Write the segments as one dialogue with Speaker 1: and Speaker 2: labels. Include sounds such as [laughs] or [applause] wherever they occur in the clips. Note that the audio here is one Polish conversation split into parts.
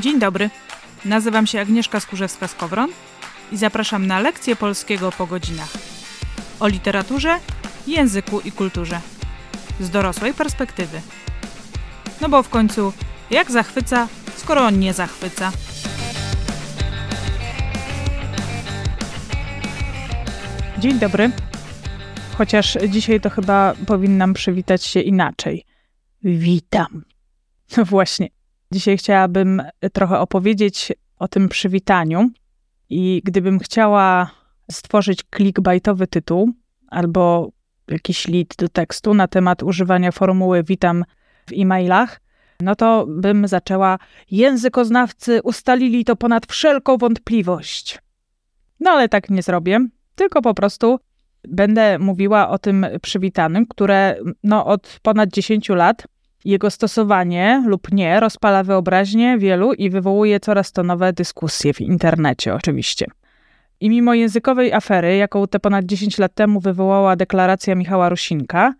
Speaker 1: Dzień dobry. Nazywam się Agnieszka Skurzewska-Skowron i zapraszam na lekcję polskiego po godzinach. O literaturze, języku i kulturze. Z dorosłej perspektywy. No bo w końcu, jak zachwyca, skoro on nie zachwyca? Dzień dobry. Chociaż dzisiaj to chyba powinnam przywitać się inaczej. Witam. No właśnie. Dzisiaj chciałabym trochę opowiedzieć o tym przywitaniu. I gdybym chciała stworzyć clickbaitowy tytuł albo jakiś lead do tekstu na temat używania formuły witam w e-mailach, no to bym zaczęła językoznawcy ustalili to ponad wszelką wątpliwość. No ale tak nie zrobię, tylko po prostu będę mówiła o tym przywitanym, które no, od ponad 10 lat jego stosowanie lub nie rozpala wyobraźnię wielu i wywołuje coraz to nowe dyskusje w internecie, oczywiście. I mimo językowej afery, jaką te ponad 10 lat temu wywołała deklaracja Michała Rusinka,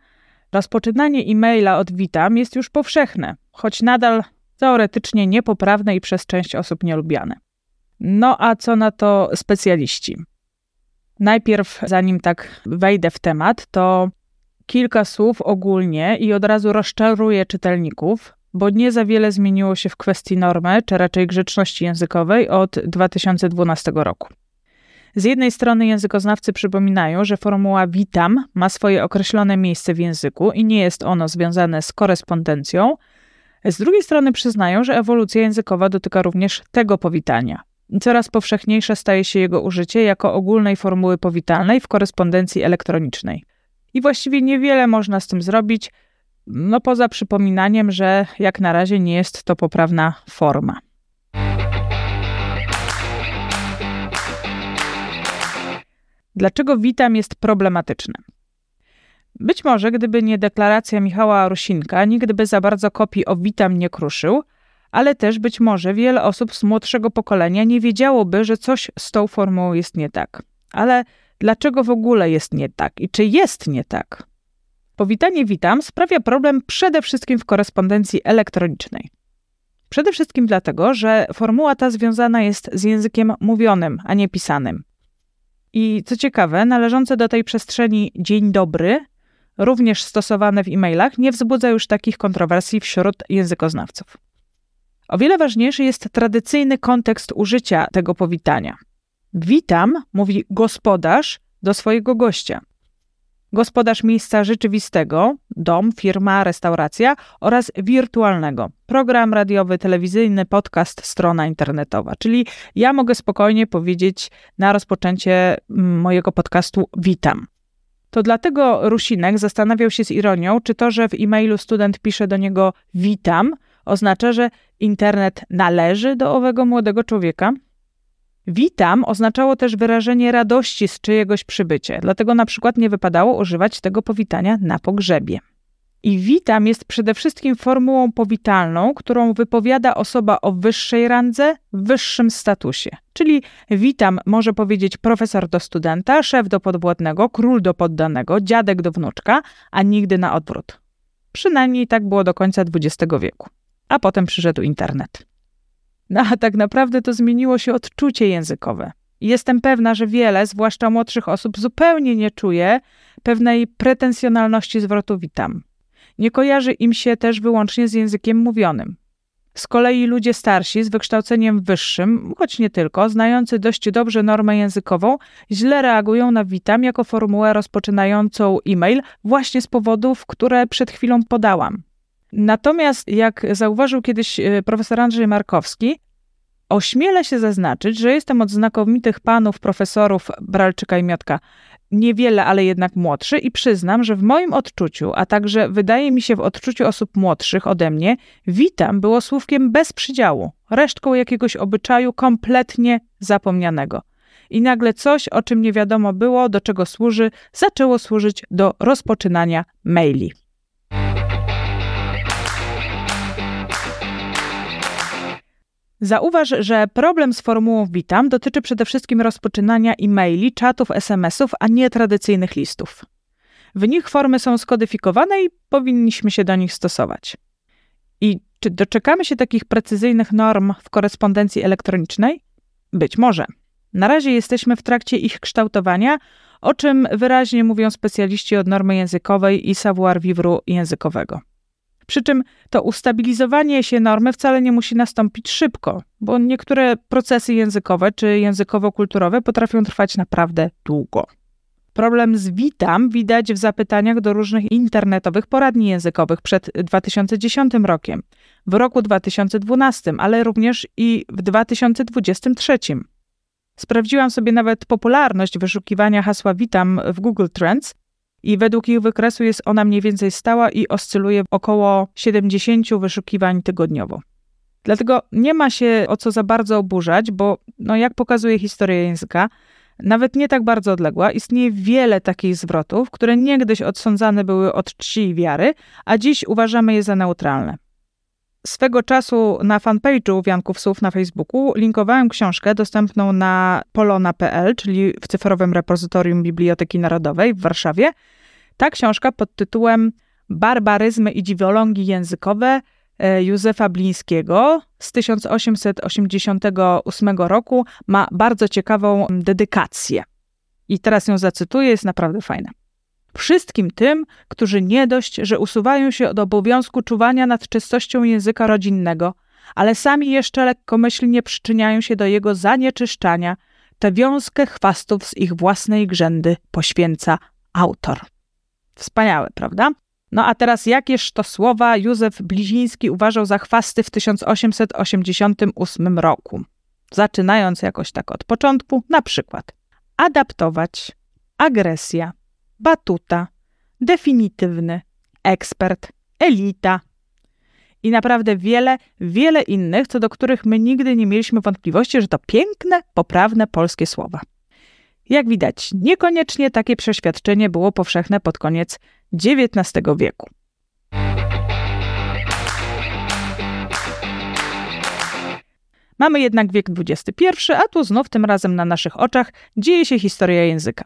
Speaker 1: rozpoczynanie e-maila od witam jest już powszechne, choć nadal teoretycznie niepoprawne i przez część osób nielubiane. No a co na to specjaliści? Najpierw, zanim tak wejdę w temat, to kilka słów ogólnie i od razu rozczaruję czytelników, bo nie za wiele zmieniło się w kwestii normy, czy raczej grzeczności językowej od 2012 roku. Z jednej strony językoznawcy przypominają, że formuła witam ma swoje określone miejsce w języku i nie jest ono związane z korespondencją. Z drugiej strony przyznają, że ewolucja językowa dotyka również tego powitania. Coraz powszechniejsze staje się jego użycie jako ogólnej formuły powitalnej w korespondencji elektronicznej. I właściwie niewiele można z tym zrobić, no poza przypominaniem, że jak na razie nie jest to poprawna forma. Dlaczego witam jest problematyczne? Być może, gdyby nie deklaracja Michała Rusinka, nikt by za bardzo kopii o witam nie kruszył, ale też być może wiele osób z młodszego pokolenia nie wiedziałoby, że coś z tą formułą jest nie tak. Ale dlaczego w ogóle jest nie tak i czy jest nie tak? Powitanie witam sprawia problem przede wszystkim w korespondencji elektronicznej. Przede wszystkim dlatego, że formuła ta związana jest z językiem mówionym, a nie pisanym. I co ciekawe, należące do tej przestrzeni dzień dobry, również stosowane w e-mailach, nie wzbudza już takich kontrowersji wśród językoznawców. O wiele ważniejszy jest tradycyjny kontekst użycia tego powitania. Witam, mówi gospodarz do swojego gościa. Gospodarz miejsca rzeczywistego, dom, firma, restauracja oraz wirtualnego. Program radiowy, telewizyjny, podcast, strona internetowa. Czyli ja mogę spokojnie powiedzieć na rozpoczęcie mm, mojego podcastu witam. To dlatego Rusinek zastanawiał się z ironią, czy to, że w e-mailu student pisze do niego witam, oznacza, że internet należy do owego młodego człowieka? Witam oznaczało też wyrażenie radości z czyjegoś przybycie, dlatego na przykład nie wypadało używać tego powitania na pogrzebie. I witam jest przede wszystkim formułą powitalną, którą wypowiada osoba o wyższej randze, wyższym statusie. Czyli witam może powiedzieć profesor do studenta, szef do podwładnego, król do poddanego, dziadek do wnuczka, a nigdy na odwrót. Przynajmniej tak było do końca XX wieku. A potem przyszedł internet. No a tak naprawdę to zmieniło się odczucie językowe. Jestem pewna, że wiele, zwłaszcza młodszych osób, zupełnie nie czuje pewnej pretensjonalności zwrotu witam. Nie kojarzy im się też wyłącznie z językiem mówionym. Z kolei ludzie starsi z wykształceniem wyższym, choć nie tylko, znający dość dobrze normę językową, źle reagują na witam jako formułę rozpoczynającą e-mail właśnie z powodów, które przed chwilą podałam. Natomiast, jak zauważył kiedyś e, profesor Andrzej Markowski, ośmielę się zaznaczyć, że jestem od znakomitych panów profesorów Bralczyka i Miotka niewiele, ale jednak młodszy i przyznam, że w moim odczuciu, a także wydaje mi się w odczuciu osób młodszych ode mnie, witam było słówkiem bez przydziału, resztką jakiegoś obyczaju kompletnie zapomnianego. I nagle coś, o czym nie wiadomo było, do czego służy, zaczęło służyć do rozpoczynania maili. Zauważ, że problem z formułą witam dotyczy przede wszystkim rozpoczynania e-maili, czatów, SMS-ów, a nie tradycyjnych listów. W nich formy są skodyfikowane i powinniśmy się do nich stosować. I Czy doczekamy się takich precyzyjnych norm w korespondencji elektronicznej? Być może. Na razie jesteśmy w trakcie ich kształtowania, o czym wyraźnie mówią specjaliści od normy językowej i savoir-vivre językowego. Przy czym to ustabilizowanie się normy wcale nie musi nastąpić szybko, bo niektóre procesy językowe czy językowo-kulturowe potrafią trwać naprawdę długo. Problem z witam widać w zapytaniach do różnych internetowych poradni językowych przed 2010 rokiem, w roku 2012, ale również i w 2023. Sprawdziłam sobie nawet popularność wyszukiwania hasła witam w Google Trends i według ich wykresu jest ona mniej więcej stała i oscyluje około 70 wyszukiwań tygodniowo. Dlatego nie ma się o co za bardzo oburzać, bo no jak pokazuje historia języka, nawet nie tak bardzo odległa, istnieje wiele takich zwrotów, które niegdyś odsądzane były od czci i wiary, a dziś uważamy je za neutralne. Swego czasu na fanpage'u Wianków Słów na Facebooku linkowałem książkę dostępną na polona.pl, czyli w cyfrowym repozytorium Biblioteki Narodowej w Warszawie. Ta książka pod tytułem Barbaryzmy i dziwolągi językowe e, Józefa Blińskiego z 1888 roku ma bardzo ciekawą dedykację. I teraz ją zacytuję, jest naprawdę fajna. Wszystkim tym, którzy nie dość, że usuwają się od obowiązku czuwania nad czystością języka rodzinnego, ale sami jeszcze lekkomyślnie przyczyniają się do jego zanieczyszczania, tę wiązkę chwastów z ich własnej grzędy poświęca autor. Wspaniałe, prawda? No a teraz jakież to słowa Józef Bliziński uważał za chwasty w 1888 roku? Zaczynając jakoś tak od początku, na przykład adaptować, agresja, batuta, definitywny, ekspert, elita i naprawdę wiele, wiele innych, co do których my nigdy nie mieliśmy wątpliwości, że to piękne, poprawne polskie słowa. Jak widać, niekoniecznie takie przeświadczenie było powszechne pod koniec XIX wieku. Mamy jednak wiek XXI, a tu znów tym razem na naszych oczach dzieje się historia języka.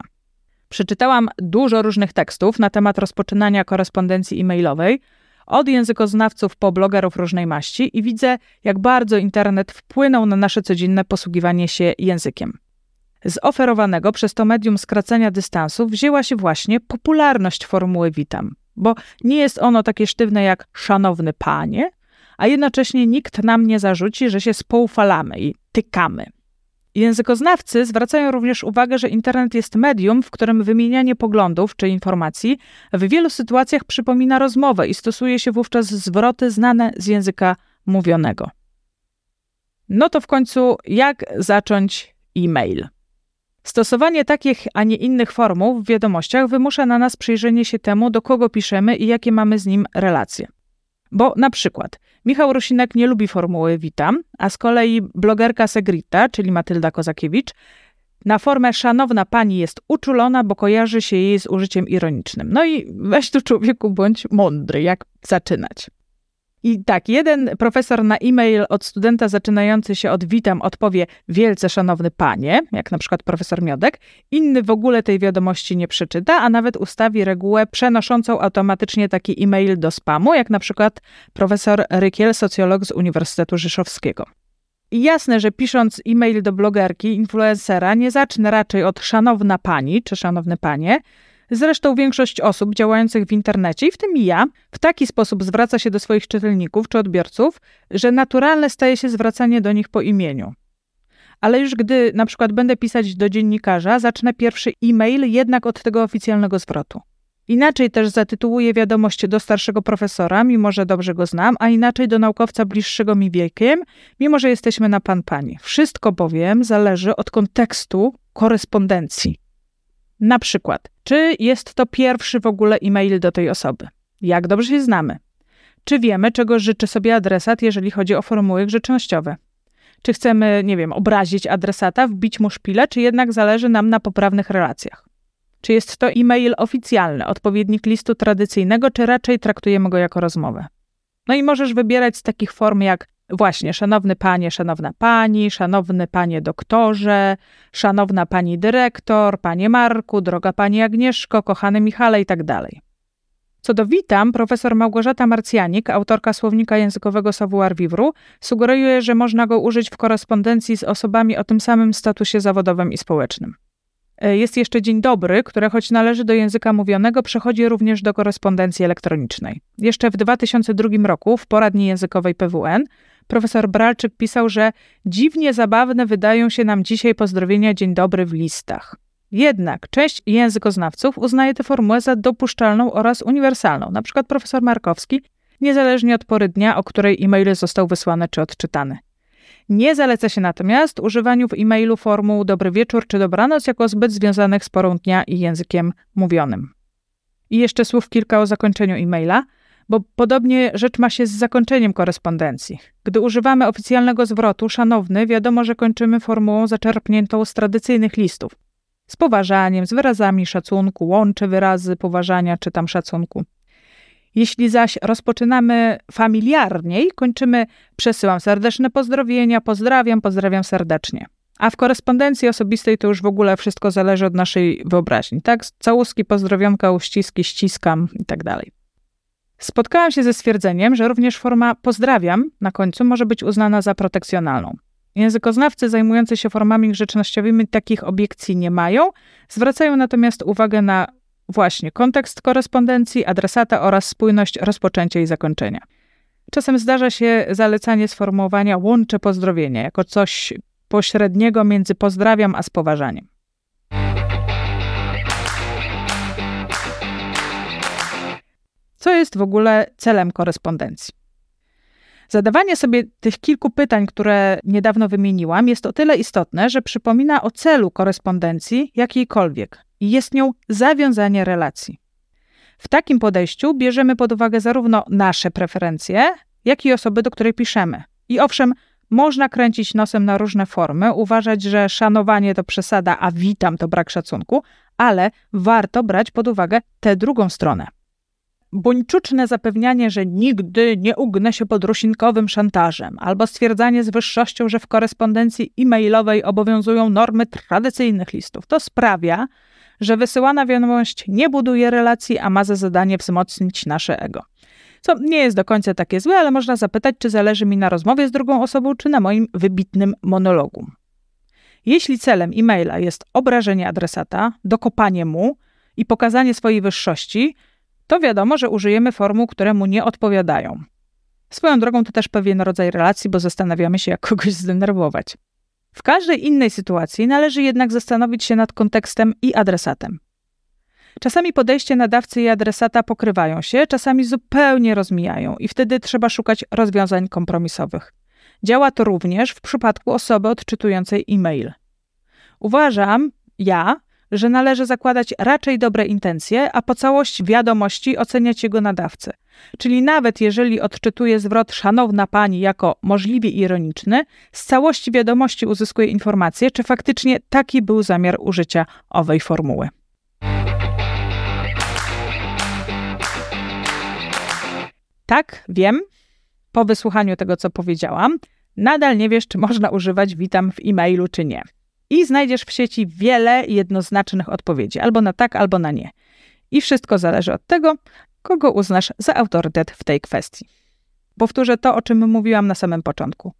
Speaker 1: Przeczytałam dużo różnych tekstów na temat rozpoczynania korespondencji e-mailowej, od językoznawców po blogerów różnej maści i widzę, jak bardzo internet wpłynął na nasze codzienne posługiwanie się językiem. Z oferowanego przez to medium skracania dystansu wzięła się właśnie popularność formuły witam, bo nie jest ono takie sztywne jak szanowny panie, a jednocześnie nikt nam nie zarzuci, że się spoufalamy i tykamy. Językoznawcy zwracają również uwagę, że internet jest medium, w którym wymienianie poglądów czy informacji w wielu sytuacjach przypomina rozmowę i stosuje się wówczas zwroty znane z języka mówionego. No to w końcu, jak zacząć e-mail? Stosowanie takich, a nie innych formuł w wiadomościach wymusza na nas przyjrzenie się temu, do kogo piszemy i jakie mamy z nim relacje. Bo na przykład Michał Rusinek nie lubi formuły witam, a z kolei blogerka Segrita, czyli Matylda Kozakiewicz, na formę szanowna pani jest uczulona, bo kojarzy się jej z użyciem ironicznym. No i weź tu człowieku bądź mądry, jak zaczynać. I tak, jeden profesor na e-mail od studenta zaczynający się od witam odpowie wielce szanowny panie, jak na przykład profesor Miodek, inny w ogóle tej wiadomości nie przeczyta, a nawet ustawi regułę przenoszącą automatycznie taki e-mail do spamu, jak na przykład profesor Rykiel, socjolog z Uniwersytetu Rzeszowskiego. I jasne, że pisząc e-mail do blogerki, influencera, nie zacznę raczej od szanowna pani czy szanowny panie, Zresztą większość osób działających w internecie, i w tym i ja, w taki sposób zwraca się do swoich czytelników czy odbiorców, że naturalne staje się zwracanie do nich po imieniu. Ale już gdy na przykład będę pisać do dziennikarza, zacznę pierwszy e-mail jednak od tego oficjalnego zwrotu. Inaczej też zatytułuję wiadomość do starszego profesora, mimo że dobrze go znam, a inaczej do naukowca bliższego mi wiekiem, mimo że jesteśmy na pan pani. Wszystko bowiem zależy od kontekstu korespondencji. Na przykład, czy jest to pierwszy w ogóle e-mail do tej osoby? Jak dobrze się znamy? Czy wiemy, czego życzy sobie adresat, jeżeli chodzi o formuły grzecznościowe? Czy chcemy, nie wiem, obrazić adresata, wbić mu szpilę, czy jednak zależy nam na poprawnych relacjach? Czy jest to e-mail oficjalny, odpowiednik listu tradycyjnego, czy raczej traktujemy go jako rozmowę? No i możesz wybierać z takich form jak Właśnie, szanowny panie, szanowna pani, szanowny panie doktorze, szanowna pani dyrektor, panie Marku, droga pani Agnieszko, kochany Michale i tak dalej. Co do witam, profesor Małgorzata Marcjanik, autorka słownika językowego Savoir Vivre, sugeruje, że można go użyć w korespondencji z osobami o tym samym statusie zawodowym i społecznym. E, jest jeszcze dzień dobry, które choć należy do języka mówionego, przechodzi również do korespondencji elektronicznej. Jeszcze w 2002 roku w poradni językowej PWN profesor Bralczyk pisał, że dziwnie zabawne wydają się nam dzisiaj pozdrowienia dzień dobry w listach. Jednak część językoznawców uznaje tę formułę za dopuszczalną oraz uniwersalną, przykład profesor Markowski, niezależnie od pory dnia, o której e-mail został wysłany czy odczytany. Nie zaleca się natomiast używaniu w e-mailu formuł dobry wieczór czy dobranoc jako zbyt związanych z porą dnia i językiem mówionym. I jeszcze słów kilka o zakończeniu e-maila, bo podobnie rzecz ma się z zakończeniem korespondencji. Gdy używamy oficjalnego zwrotu szanowny, wiadomo, że kończymy formułą zaczerpniętą z tradycyjnych listów. Z poważaniem, z wyrazami szacunku, łączy wyrazy poważania czy tam szacunku. Jeśli zaś rozpoczynamy familiarniej, kończymy przesyłam serdeczne pozdrowienia, pozdrawiam, pozdrawiam serdecznie. A w korespondencji osobistej to już w ogóle wszystko zależy od naszej wyobraźni, tak? Całuski, pozdrowionka, uściski, ściskam i tak dalej. Spotkałam się ze stwierdzeniem, że również forma pozdrawiam na końcu może być uznana za protekcjonalną. Językoznawcy zajmujący się formami grzecznościowymi takich obiekcji nie mają, zwracają natomiast uwagę na Właśnie, kontekst korespondencji, adresata oraz spójność rozpoczęcia i zakończenia. Czasem zdarza się zalecanie sformułowania łącze pozdrowienia jako coś pośredniego między pozdrawiam a spoważaniem. Co jest w ogóle celem korespondencji? Zadawanie sobie tych kilku pytań, które niedawno wymieniłam, jest o tyle istotne, że przypomina o celu korespondencji jakiejkolwiek i jest nią zawiązanie relacji. W takim podejściu bierzemy pod uwagę zarówno nasze preferencje, jak i osoby, do której piszemy. I owszem, można kręcić nosem na różne formy, uważać, że szanowanie to przesada, a witam to brak szacunku, ale warto brać pod uwagę tę drugą stronę buńczuczne zapewnianie, że nigdy nie ugnę się pod rusinkowym szantażem, albo stwierdzanie z wyższością, że w korespondencji e-mailowej obowiązują normy tradycyjnych listów, to sprawia, że wysyłana wiadomość nie buduje relacji, a ma za zadanie wzmocnić nasze ego. Co nie jest do końca takie złe, ale można zapytać, czy zależy mi na rozmowie z drugą osobą, czy na moim wybitnym monologu. Jeśli celem e-maila jest obrażenie adresata, dokopanie mu i pokazanie swojej wyższości, to wiadomo, że użyjemy formuł, które mu nie odpowiadają. Swoją drogą to też pewien rodzaj relacji, bo zastanawiamy się, jak kogoś zdenerwować. W każdej innej sytuacji należy jednak zastanowić się nad kontekstem i adresatem. Czasami podejście nadawcy i adresata pokrywają się, czasami zupełnie rozmijają i wtedy trzeba szukać rozwiązań kompromisowych. Działa to również w przypadku osoby odczytującej e-mail. Uważam, ja, że należy zakładać raczej dobre intencje, a po całość wiadomości oceniać jego nadawcę. Czyli nawet jeżeli odczytuje zwrot szanowna pani jako możliwie ironiczny, z całości wiadomości uzyskuje informację, czy faktycznie taki był zamiar użycia owej formuły. Tak, wiem, po wysłuchaniu tego, co powiedziałam, nadal nie wiesz, czy można używać witam w e-mailu, czy nie i znajdziesz w sieci wiele jednoznacznych odpowiedzi, albo na tak, albo na nie. I wszystko zależy od tego, kogo uznasz za autorytet w tej kwestii. Powtórzę to, o czym mówiłam na samym początku.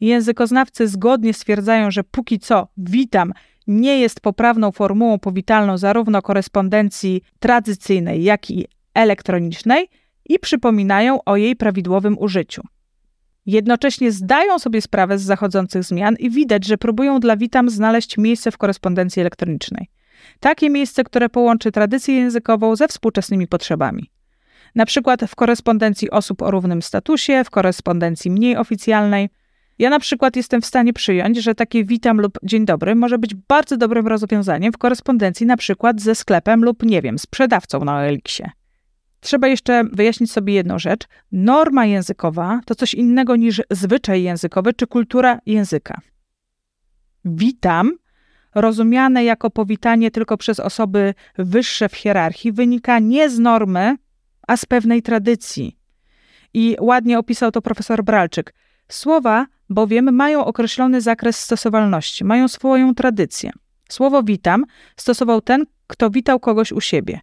Speaker 1: Językoznawcy zgodnie stwierdzają, że póki co witam nie jest poprawną formułą powitalną zarówno korespondencji tradycyjnej, jak i elektronicznej i przypominają o jej prawidłowym użyciu. Jednocześnie zdają sobie sprawę z zachodzących zmian i widać, że próbują dla Witam znaleźć miejsce w korespondencji elektronicznej. Takie miejsce, które połączy tradycję językową ze współczesnymi potrzebami. Na przykład w korespondencji osób o równym statusie, w korespondencji mniej oficjalnej. Ja na przykład jestem w stanie przyjąć, że takie witam lub dzień dobry może być bardzo dobrym rozwiązaniem w korespondencji na przykład ze sklepem lub, nie wiem, sprzedawcą na OLX-ie. Trzeba jeszcze wyjaśnić sobie jedną rzecz. Norma językowa to coś innego niż zwyczaj językowy czy kultura języka. Witam, rozumiane jako powitanie tylko przez osoby wyższe w hierarchii, wynika nie z normy, a z pewnej tradycji. I ładnie opisał to profesor Bralczyk. Słowa bowiem mają określony zakres stosowalności, mają swoją tradycję. Słowo witam stosował ten, kto witał kogoś u siebie.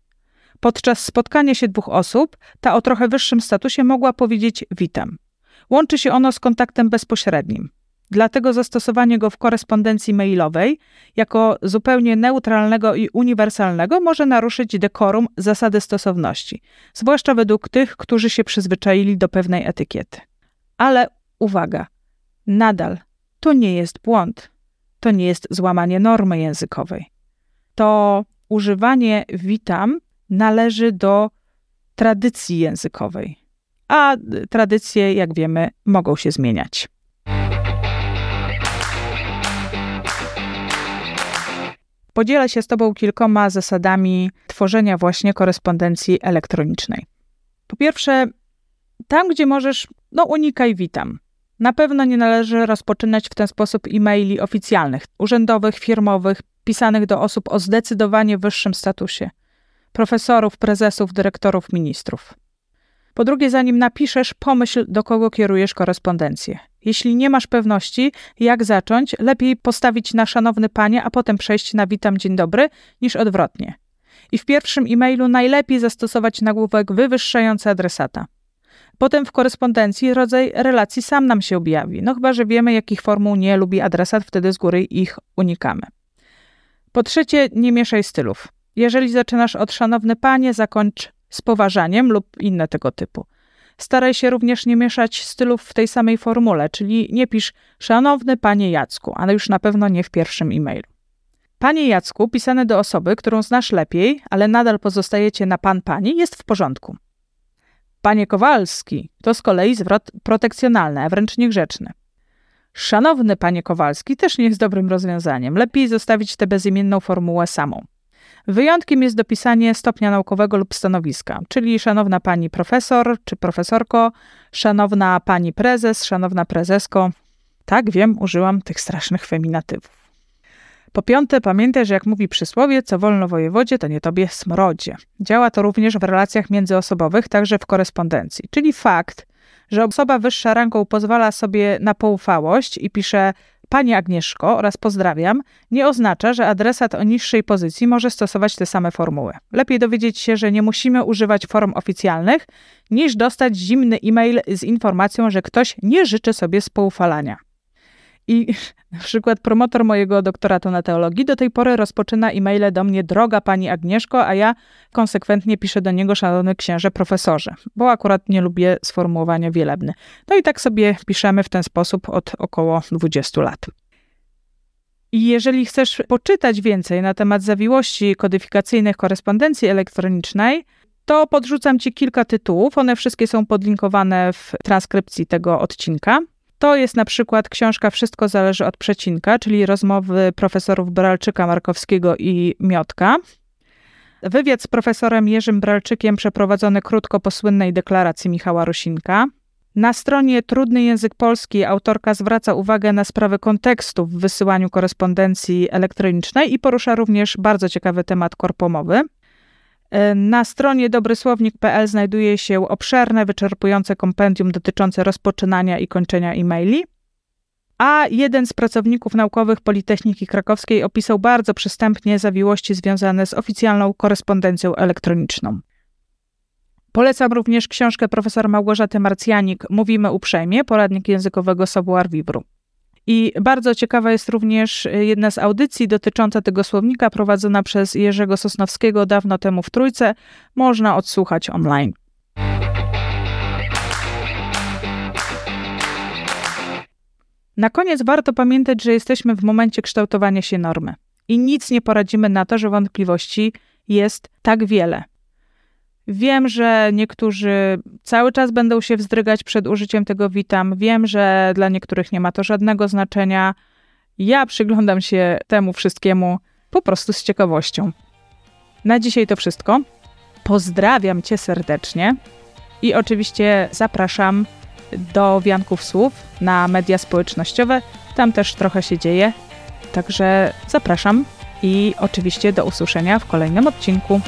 Speaker 1: Podczas spotkania się dwóch osób, ta o trochę wyższym statusie mogła powiedzieć witam. Łączy się ono z kontaktem bezpośrednim. Dlatego zastosowanie go w korespondencji mailowej jako zupełnie neutralnego i uniwersalnego może naruszyć dekorum zasady stosowności, zwłaszcza według tych, którzy się przyzwyczaili do pewnej etykiety. Ale uwaga, nadal to nie jest błąd, to nie jest złamanie normy językowej. To używanie witam należy do tradycji językowej, a tradycje, jak wiemy, mogą się zmieniać. Podzielę się z Tobą kilkoma zasadami tworzenia właśnie korespondencji elektronicznej. Po pierwsze, tam, gdzie możesz, no unikaj witam. Na pewno nie należy rozpoczynać w ten sposób e-maili oficjalnych, urzędowych, firmowych, pisanych do osób o zdecydowanie wyższym statusie profesorów, prezesów, dyrektorów, ministrów. Po drugie, zanim napiszesz, pomyśl, do kogo kierujesz korespondencję. Jeśli nie masz pewności, jak zacząć, lepiej postawić na szanowny panie, a potem przejść na witam, dzień dobry, niż odwrotnie. I w pierwszym e-mailu najlepiej zastosować nagłówek wywyższający adresata. Potem w korespondencji rodzaj relacji sam nam się objawi, no chyba, że wiemy, jakich formuł nie lubi adresat, wtedy z góry ich unikamy. Po trzecie, nie mieszaj stylów. Jeżeli zaczynasz od szanowny panie, zakończ z poważaniem lub inne tego typu. Staraj się również nie mieszać stylów w tej samej formule, czyli nie pisz szanowny panie Jacku, ale już na pewno nie w pierwszym e-mailu. Panie Jacku, pisane do osoby, którą znasz lepiej, ale nadal pozostajecie na pan pani, jest w porządku. Panie Kowalski to z kolei zwrot protekcjonalny, a wręcz niegrzeczny. Szanowny panie Kowalski też nie jest dobrym rozwiązaniem. Lepiej zostawić tę bezimienną formułę samą. Wyjątkiem jest dopisanie stopnia naukowego lub stanowiska, czyli szanowna pani profesor czy profesorko, szanowna pani prezes, szanowna prezesko. Tak, wiem, użyłam tych strasznych feminatywów. Po piąte, pamiętaj, że jak mówi przysłowie, co wolno wojewodzie, to nie tobie smrodzie. Działa to również w relacjach międzyosobowych, także w korespondencji. Czyli fakt, że osoba wyższa rangą pozwala sobie na poufałość i pisze Pani Agnieszko oraz pozdrawiam, nie oznacza, że adresat o niższej pozycji może stosować te same formuły. Lepiej dowiedzieć się, że nie musimy używać form oficjalnych, niż dostać zimny e-mail z informacją, że ktoś nie życzy sobie spoufalania. I [laughs] na przykład promotor mojego doktoratu na teologii do tej pory rozpoczyna e-maile do mnie droga pani Agnieszko, a ja konsekwentnie piszę do niego szanowny księże profesorze, bo akurat nie lubię sformułowania wielebny. No i tak sobie piszemy w ten sposób od około 20 lat. I jeżeli chcesz poczytać więcej na temat zawiłości kodyfikacyjnych korespondencji elektronicznej, to podrzucam Ci kilka tytułów. One wszystkie są podlinkowane w transkrypcji tego odcinka. To jest na przykład książka Wszystko zależy od przecinka, czyli rozmowy profesorów Bralczyka, Markowskiego i Miotka. Wywiad z profesorem Jerzym Bralczykiem przeprowadzony krótko po słynnej deklaracji Michała Rusinka. Na stronie Trudny Język Polski autorka zwraca uwagę na sprawę kontekstu w wysyłaniu korespondencji elektronicznej i porusza również bardzo ciekawy temat korpomowy. Na stronie dobrysłownik.pl znajduje się obszerne, wyczerpujące kompendium dotyczące rozpoczynania i kończenia e-maili. A jeden z pracowników naukowych Politechniki Krakowskiej opisał bardzo przystępnie zawiłości związane z oficjalną korespondencją elektroniczną. Polecam również książkę profesor Małgorzaty Marcjanik Mówimy uprzejmie, poradnik językowego Savoir Vivre. I bardzo ciekawa jest również y, jedna z audycji dotycząca tego słownika, prowadzona przez Jerzego Sosnowskiego dawno temu w Trójce. Można odsłuchać online. Na koniec warto pamiętać, że jesteśmy w momencie kształtowania się normy i nic nie poradzimy na to, że wątpliwości jest tak wiele. Wiem, że niektórzy cały czas będą się wzdrygać przed użyciem tego witam. Wiem, że dla niektórych nie ma to żadnego znaczenia. Ja przyglądam się temu wszystkiemu po prostu z ciekawością. Na dzisiaj to wszystko. Pozdrawiam Cię serdecznie i oczywiście zapraszam do Wianków Słów na media społecznościowe. Tam też trochę się dzieje. Także zapraszam i oczywiście do usłyszenia w kolejnym odcinku.